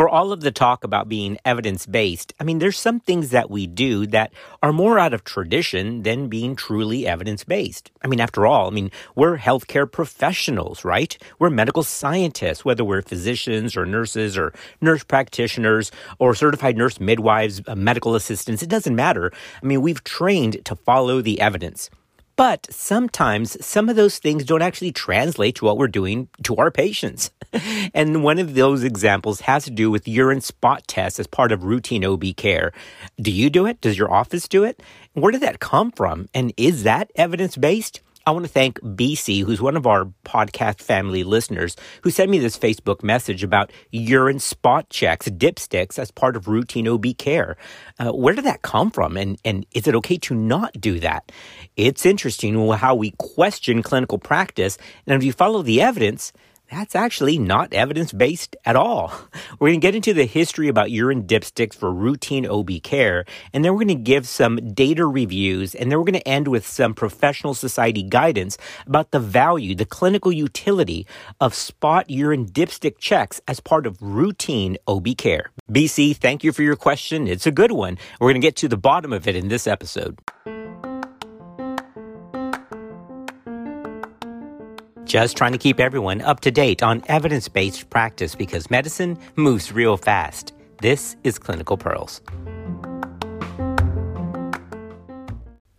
for all of the talk about being evidence based, I mean, there's some things that we do that are more out of tradition than being truly evidence based. I mean, after all, I mean, we're healthcare professionals, right? We're medical scientists, whether we're physicians or nurses or nurse practitioners or certified nurse midwives, uh, medical assistants. It doesn't matter. I mean, we've trained to follow the evidence. But sometimes some of those things don't actually translate to what we're doing to our patients. and one of those examples has to do with urine spot tests as part of routine OB care. Do you do it? Does your office do it? Where did that come from? And is that evidence based? I want to thank BC, who's one of our podcast family listeners, who sent me this Facebook message about urine spot checks, dipsticks, as part of routine OB care. Uh, where did that come from? And, and is it okay to not do that? It's interesting how we question clinical practice. And if you follow the evidence, that's actually not evidence based at all. We're going to get into the history about urine dipsticks for routine OB care, and then we're going to give some data reviews, and then we're going to end with some professional society guidance about the value, the clinical utility of spot urine dipstick checks as part of routine OB care. BC, thank you for your question. It's a good one. We're going to get to the bottom of it in this episode. Just trying to keep everyone up to date on evidence based practice because medicine moves real fast. This is Clinical Pearls.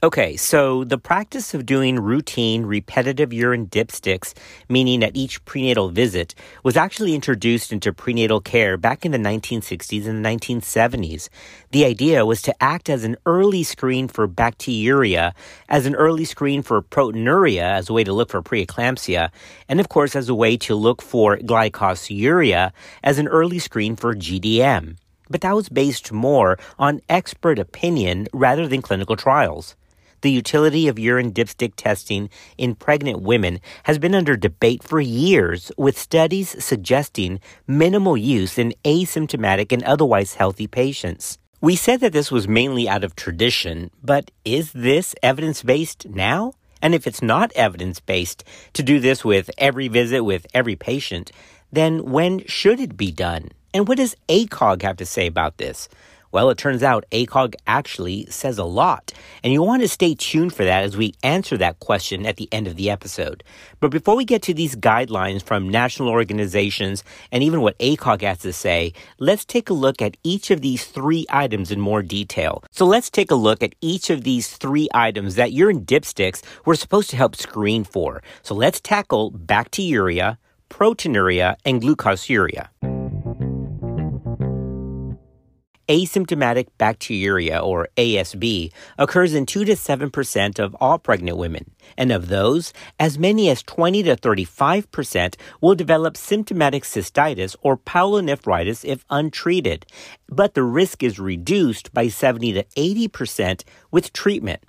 Okay, so the practice of doing routine, repetitive urine dipsticks, meaning at each prenatal visit, was actually introduced into prenatal care back in the 1960s and 1970s. The idea was to act as an early screen for bacteriuria, as an early screen for proteinuria, as a way to look for preeclampsia, and of course as a way to look for glycosuria, as an early screen for GDM. But that was based more on expert opinion rather than clinical trials. The utility of urine dipstick testing in pregnant women has been under debate for years, with studies suggesting minimal use in asymptomatic and otherwise healthy patients. We said that this was mainly out of tradition, but is this evidence based now? And if it's not evidence based to do this with every visit with every patient, then when should it be done? And what does ACOG have to say about this? Well, it turns out ACOG actually says a lot, and you'll want to stay tuned for that as we answer that question at the end of the episode. But before we get to these guidelines from national organizations and even what ACOG has to say, let's take a look at each of these three items in more detail. So let's take a look at each of these three items that urine dipsticks were supposed to help screen for. So let's tackle bacteriuria, proteinuria, and glucosuria asymptomatic bacteriuria, or ASB, occurs in 2 to 7% of all pregnant women. And of those, as many as 20 to 35% will develop symptomatic cystitis or pyelonephritis if untreated. But the risk is reduced by 70 to 80% with treatment.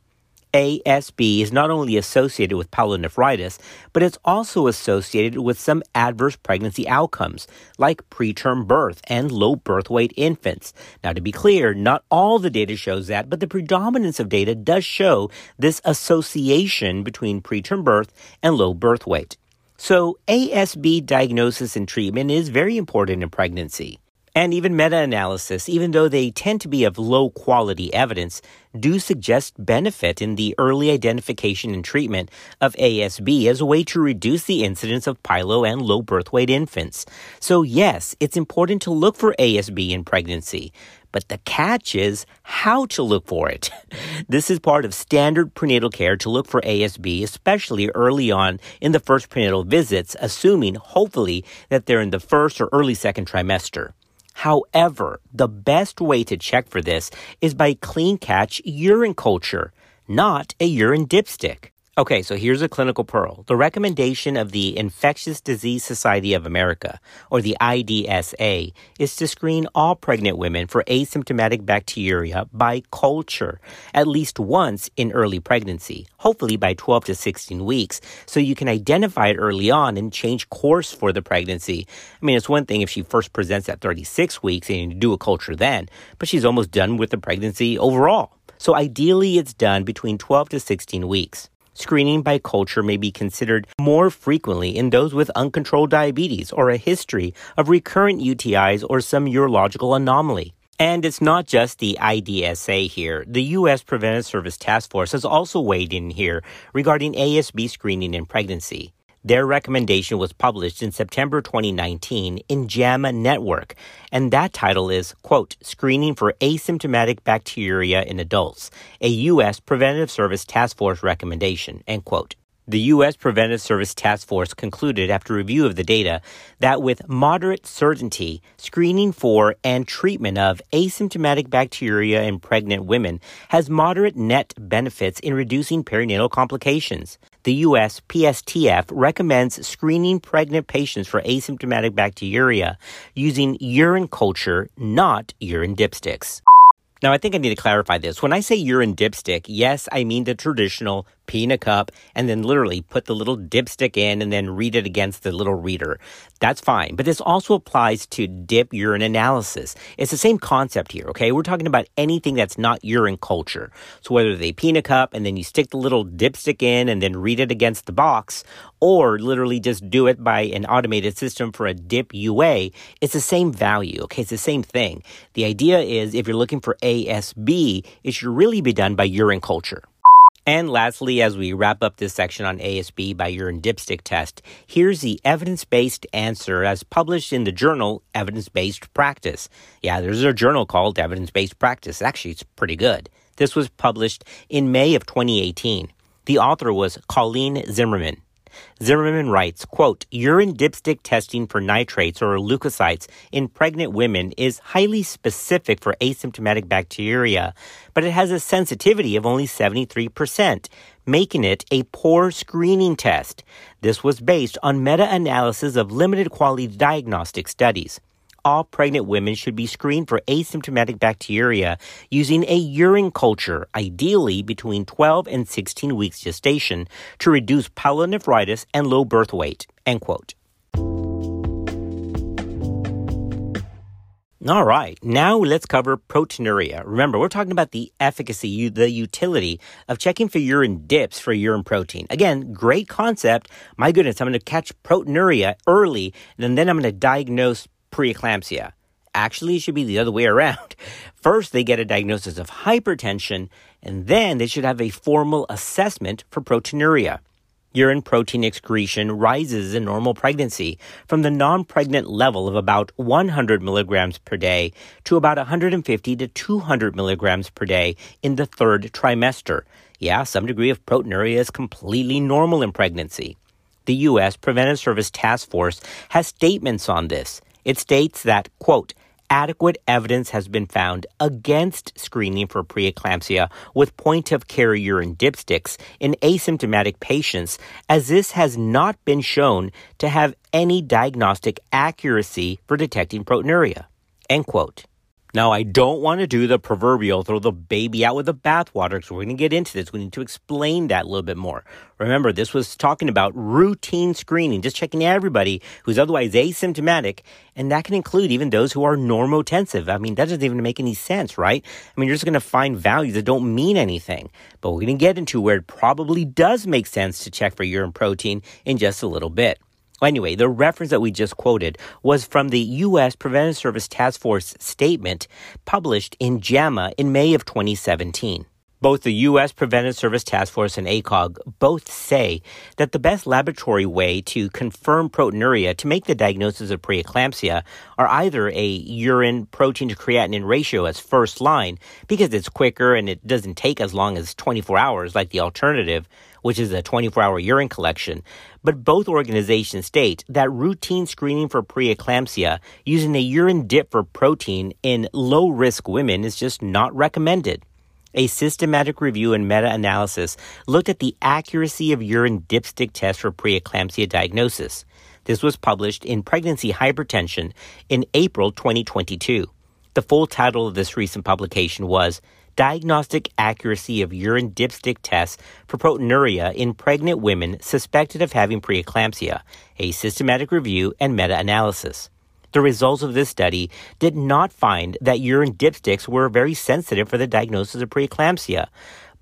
ASB is not only associated with pyelonephritis, but it's also associated with some adverse pregnancy outcomes, like preterm birth and low birth weight infants. Now, to be clear, not all the data shows that, but the predominance of data does show this association between preterm birth and low birth weight. So, ASB diagnosis and treatment is very important in pregnancy. And even meta analysis, even though they tend to be of low quality evidence, do suggest benefit in the early identification and treatment of ASB as a way to reduce the incidence of pyelo and low birth weight infants. So, yes, it's important to look for ASB in pregnancy. But the catch is how to look for it. This is part of standard prenatal care to look for ASB, especially early on in the first prenatal visits, assuming, hopefully, that they're in the first or early second trimester. However, the best way to check for this is by clean catch urine culture, not a urine dipstick. Okay, so here's a clinical pearl. The recommendation of the Infectious Disease Society of America, or the IDSA, is to screen all pregnant women for asymptomatic bacteriuria by culture at least once in early pregnancy, hopefully by 12 to 16 weeks, so you can identify it early on and change course for the pregnancy. I mean, it's one thing if she first presents at 36 weeks and you do a culture then, but she's almost done with the pregnancy overall. So ideally, it's done between 12 to 16 weeks. Screening by culture may be considered more frequently in those with uncontrolled diabetes or a history of recurrent UTIs or some urological anomaly. And it's not just the IDSA here. The U.S. Preventive Service Task Force has also weighed in here regarding ASB screening in pregnancy. Their recommendation was published in September 2019 in JAMA Network, and that title is, quote, Screening for Asymptomatic Bacteriuria in Adults, a U.S. Preventive Service Task Force recommendation, end quote. The U.S. Preventive Service Task Force concluded after review of the data that with moderate certainty, screening for and treatment of asymptomatic bacteriuria in pregnant women has moderate net benefits in reducing perinatal complications. The U.S. PSTF recommends screening pregnant patients for asymptomatic bacteriuria using urine culture, not urine dipsticks. Now, I think I need to clarify this. When I say urine dipstick, yes, I mean the traditional pee in a cup and then literally put the little dipstick in and then read it against the little reader. That's fine. But this also applies to dip urine analysis. It's the same concept here, okay? We're talking about anything that's not urine culture. So whether they pee in a cup and then you stick the little dipstick in and then read it against the box, or literally just do it by an automated system for a dip UA, it's the same value, okay? It's the same thing. The idea is if you're looking for ASB, it should really be done by urine culture. And lastly, as we wrap up this section on ASB by urine dipstick test, here's the evidence based answer as published in the journal Evidence Based Practice. Yeah, there's a journal called Evidence Based Practice. Actually, it's pretty good. This was published in May of 2018. The author was Colleen Zimmerman. Zimmerman writes, quote, urine dipstick testing for nitrates or leukocytes in pregnant women is highly specific for asymptomatic bacteriuria, but it has a sensitivity of only 73%, making it a poor screening test. This was based on meta-analysis of limited quality diagnostic studies all pregnant women should be screened for asymptomatic bacteriuria using a urine culture, ideally between 12 and 16 weeks gestation, to reduce pyelonephritis and low birth weight. End quote. All right, now let's cover proteinuria. Remember, we're talking about the efficacy, the utility of checking for urine dips for urine protein. Again, great concept. My goodness, I'm going to catch proteinuria early, and then I'm going to diagnose preeclampsia. Actually, it should be the other way around. First, they get a diagnosis of hypertension, and then they should have a formal assessment for proteinuria. Urine protein excretion rises in normal pregnancy from the non pregnant level of about 100 milligrams per day to about 150 to 200 milligrams per day in the third trimester. Yeah, some degree of proteinuria is completely normal in pregnancy. The U.S. Preventive Service Task Force has statements on this. It states that, quote, adequate evidence has been found against screening for preeclampsia with point of care urine dipsticks in asymptomatic patients, as this has not been shown to have any diagnostic accuracy for detecting proteinuria. End quote. Now, I don't want to do the proverbial throw the baby out with the bathwater because we're going to get into this. We need to explain that a little bit more. Remember, this was talking about routine screening, just checking everybody who's otherwise asymptomatic, and that can include even those who are normotensive. I mean, that doesn't even make any sense, right? I mean, you're just going to find values that don't mean anything. But we're going to get into where it probably does make sense to check for urine protein in just a little bit. Anyway, the reference that we just quoted was from the U.S. Preventive Service Task Force statement published in JAMA in May of 2017. Both the U.S. Preventive Service Task Force and ACOG both say that the best laboratory way to confirm proteinuria to make the diagnosis of preeclampsia are either a urine protein to creatinine ratio as first line because it's quicker and it doesn't take as long as 24 hours like the alternative, which is a 24 hour urine collection. But both organizations state that routine screening for preeclampsia using a urine dip for protein in low risk women is just not recommended. A systematic review and meta analysis looked at the accuracy of urine dipstick tests for preeclampsia diagnosis. This was published in Pregnancy Hypertension in April 2022. The full title of this recent publication was Diagnostic Accuracy of Urine Dipstick Tests for Proteinuria in Pregnant Women Suspected of Having Preeclampsia, a systematic review and meta analysis. The results of this study did not find that urine dipsticks were very sensitive for the diagnosis of preeclampsia.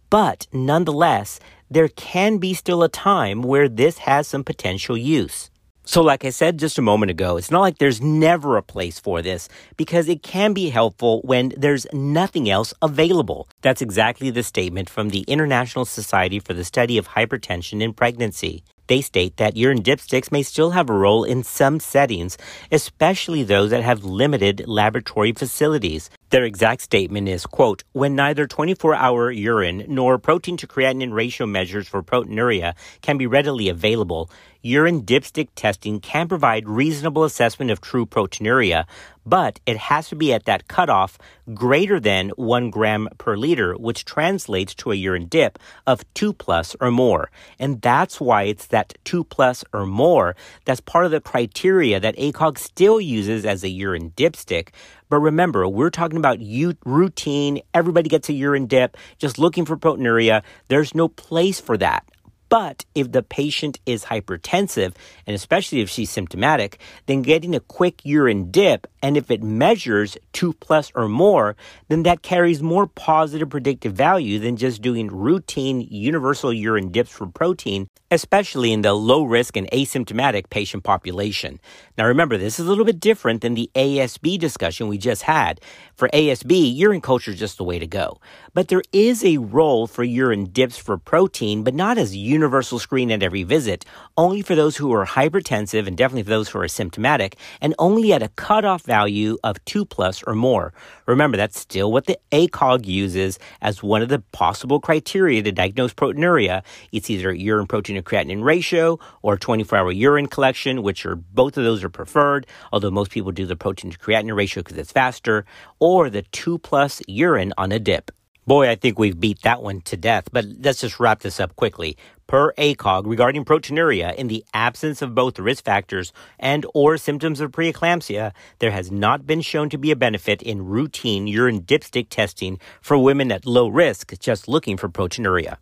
But nonetheless, there can be still a time where this has some potential use. So, like I said just a moment ago, it's not like there's never a place for this because it can be helpful when there's nothing else available. That's exactly the statement from the International Society for the Study of Hypertension in Pregnancy. They state that urine dipsticks may still have a role in some settings, especially those that have limited laboratory facilities. Their exact statement is, quote, when neither 24-hour urine nor protein to creatinine ratio measures for proteinuria can be readily available, urine dipstick testing can provide reasonable assessment of true proteinuria, but it has to be at that cutoff greater than 1 gram per liter, which translates to a urine dip of 2 plus or more. And that's why it's that 2 plus or more that's part of the criteria that ACOG still uses as a urine dipstick. But remember, we're talking about routine, everybody gets a urine dip, just looking for proteinuria. There's no place for that. But if the patient is hypertensive, and especially if she's symptomatic, then getting a quick urine dip, and if it measures 2 plus or more, then that carries more positive predictive value than just doing routine universal urine dips for protein, especially in the low risk and asymptomatic patient population. Now remember, this is a little bit different than the ASB discussion we just had. For ASB, urine culture is just the way to go. But there is a role for urine dips for protein, but not as universal screen at every visit, only for those who are hypertensive and definitely for those who are symptomatic, and only at a cutoff value of 2 plus or more. Remember, that's still what the ACOG uses as one of the possible criteria to diagnose proteinuria. It's either urine protein to creatinine ratio or 24 hour urine collection, which are both of those are preferred, although most people do the protein to creatinine ratio because it's faster, or the 2 plus urine on a dip. Boy, I think we've beat that one to death, but let's just wrap this up quickly. Per ACOG regarding proteinuria, in the absence of both risk factors and or symptoms of preeclampsia, there has not been shown to be a benefit in routine urine dipstick testing for women at low risk just looking for proteinuria.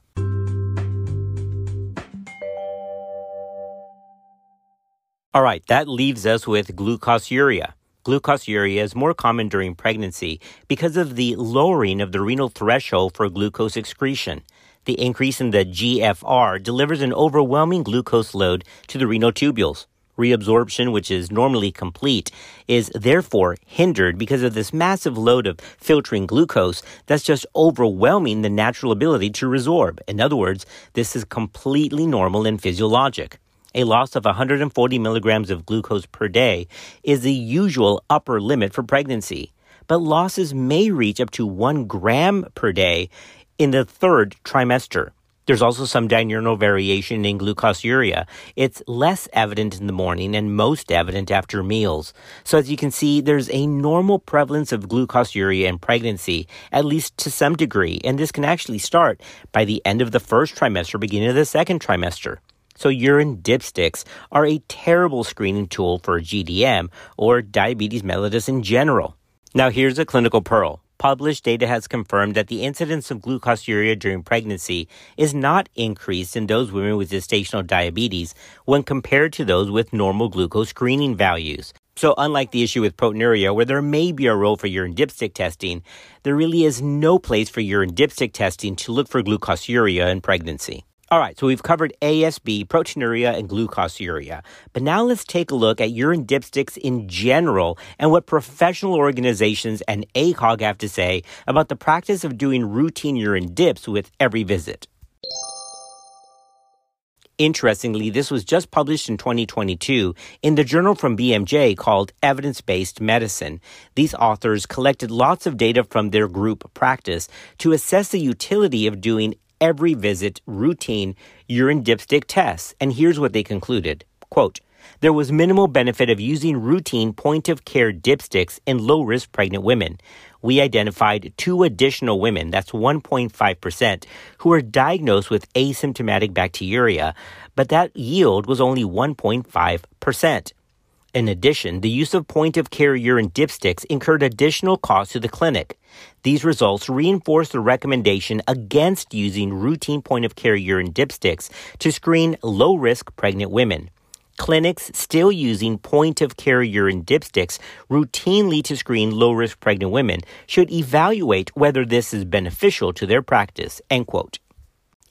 All right, that leaves us with glucosuria. Glucosuria is more common during pregnancy because of the lowering of the renal threshold for glucose excretion. The increase in the GFR delivers an overwhelming glucose load to the renal tubules. Reabsorption, which is normally complete, is therefore hindered because of this massive load of filtering glucose that's just overwhelming the natural ability to resorb. In other words, this is completely normal and physiologic a loss of 140 milligrams of glucose per day is the usual upper limit for pregnancy. But losses may reach up to 1 gram per day in the third trimester. There's also some diurnal variation in glucosuria. It's less evident in the morning and most evident after meals. So as you can see, there's a normal prevalence of glucosuria in pregnancy, at least to some degree, and this can actually start by the end of the first trimester, beginning of the second trimester. So urine dipsticks are a terrible screening tool for GDM or diabetes mellitus in general. Now here's a clinical pearl. Published data has confirmed that the incidence of glucosuria during pregnancy is not increased in those women with gestational diabetes when compared to those with normal glucose screening values. So, unlike the issue with proteinuria, where there may be a role for urine dipstick testing, there really is no place for urine dipstick testing to look for glucosuria in pregnancy. All right, so we've covered ASB, proteinuria, and glucosuria. But now let's take a look at urine dipsticks in general and what professional organizations and ACOG have to say about the practice of doing routine urine dips with every visit. Interestingly, this was just published in 2022 in the journal from BMJ called Evidence Based Medicine. These authors collected lots of data from their group practice to assess the utility of doing every visit routine urine dipstick tests. And here's what they concluded. Quote, there was minimal benefit of using routine point of care dipsticks in low risk pregnant women. We identified two additional women, that's 1.5%, who were diagnosed with asymptomatic bacteriuria, but that yield was only 1.5%. In addition, the use of point of care urine dipsticks incurred additional costs to the clinic. These results reinforce the recommendation against using routine point of care urine dipsticks to screen low risk pregnant women. Clinics still using point of care urine dipsticks routinely to screen low risk pregnant women should evaluate whether this is beneficial to their practice. End quote.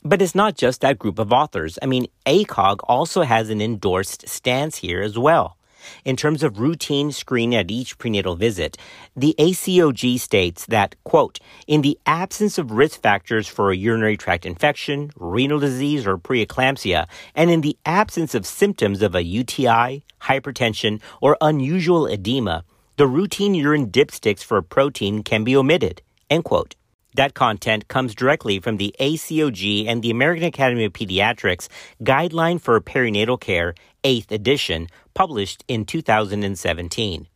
But it's not just that group of authors. I mean, ACOG also has an endorsed stance here as well. In terms of routine screening at each prenatal visit, the ACOG states that, quote, in the absence of risk factors for a urinary tract infection, renal disease, or preeclampsia, and in the absence of symptoms of a UTI, hypertension, or unusual edema, the routine urine dipsticks for protein can be omitted, end quote. That content comes directly from the ACOG and the American Academy of Pediatrics Guideline for Perinatal Care, 8th edition, published in 2017.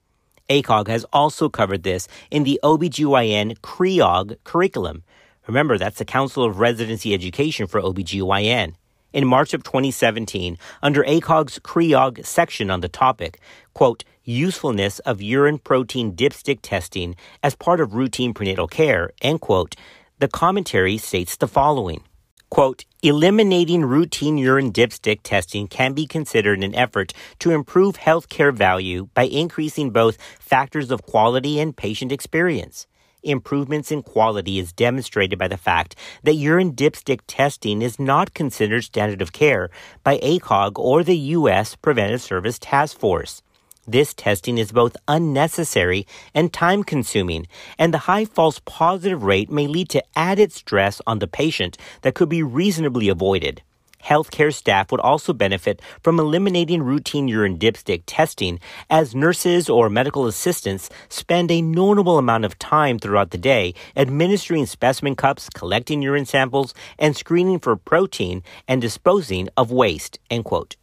ACOG has also covered this in the OBGYN CREOG curriculum. Remember, that's the Council of Residency Education for OBGYN. In March of 2017, under ACOG's CREOG section on the topic, quote, usefulness of urine protein dipstick testing as part of routine prenatal care, end quote, the commentary states the following. Quote, eliminating routine urine dipstick testing can be considered an effort to improve healthcare value by increasing both factors of quality and patient experience. Improvements in quality is demonstrated by the fact that urine dipstick testing is not considered standard of care by ACOG or the U.S. Preventive Service Task Force. This testing is both unnecessary and time consuming, and the high false positive rate may lead to added stress on the patient that could be reasonably avoided. Healthcare staff would also benefit from eliminating routine urine dipstick testing as nurses or medical assistants spend a notable amount of time throughout the day administering specimen cups, collecting urine samples, and screening for protein and disposing of waste. End quote.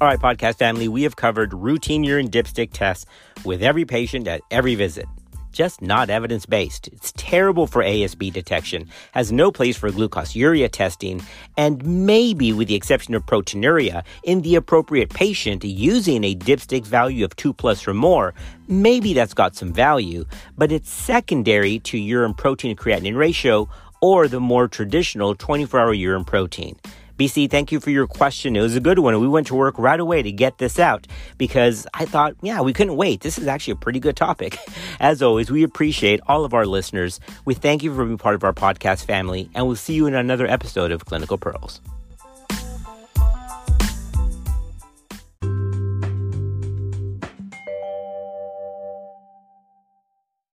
All right, podcast family, we have covered routine urine dipstick tests with every patient at every visit. Just not evidence based. It's terrible for ASB detection, has no place for glucosuria testing, and maybe, with the exception of proteinuria, in the appropriate patient using a dipstick value of 2 plus or more, maybe that's got some value, but it's secondary to urine protein to creatinine ratio or the more traditional 24 hour urine protein. BC, thank you for your question. It was a good one. We went to work right away to get this out because I thought, yeah, we couldn't wait. This is actually a pretty good topic. As always, we appreciate all of our listeners. We thank you for being part of our podcast family, and we'll see you in another episode of Clinical Pearls.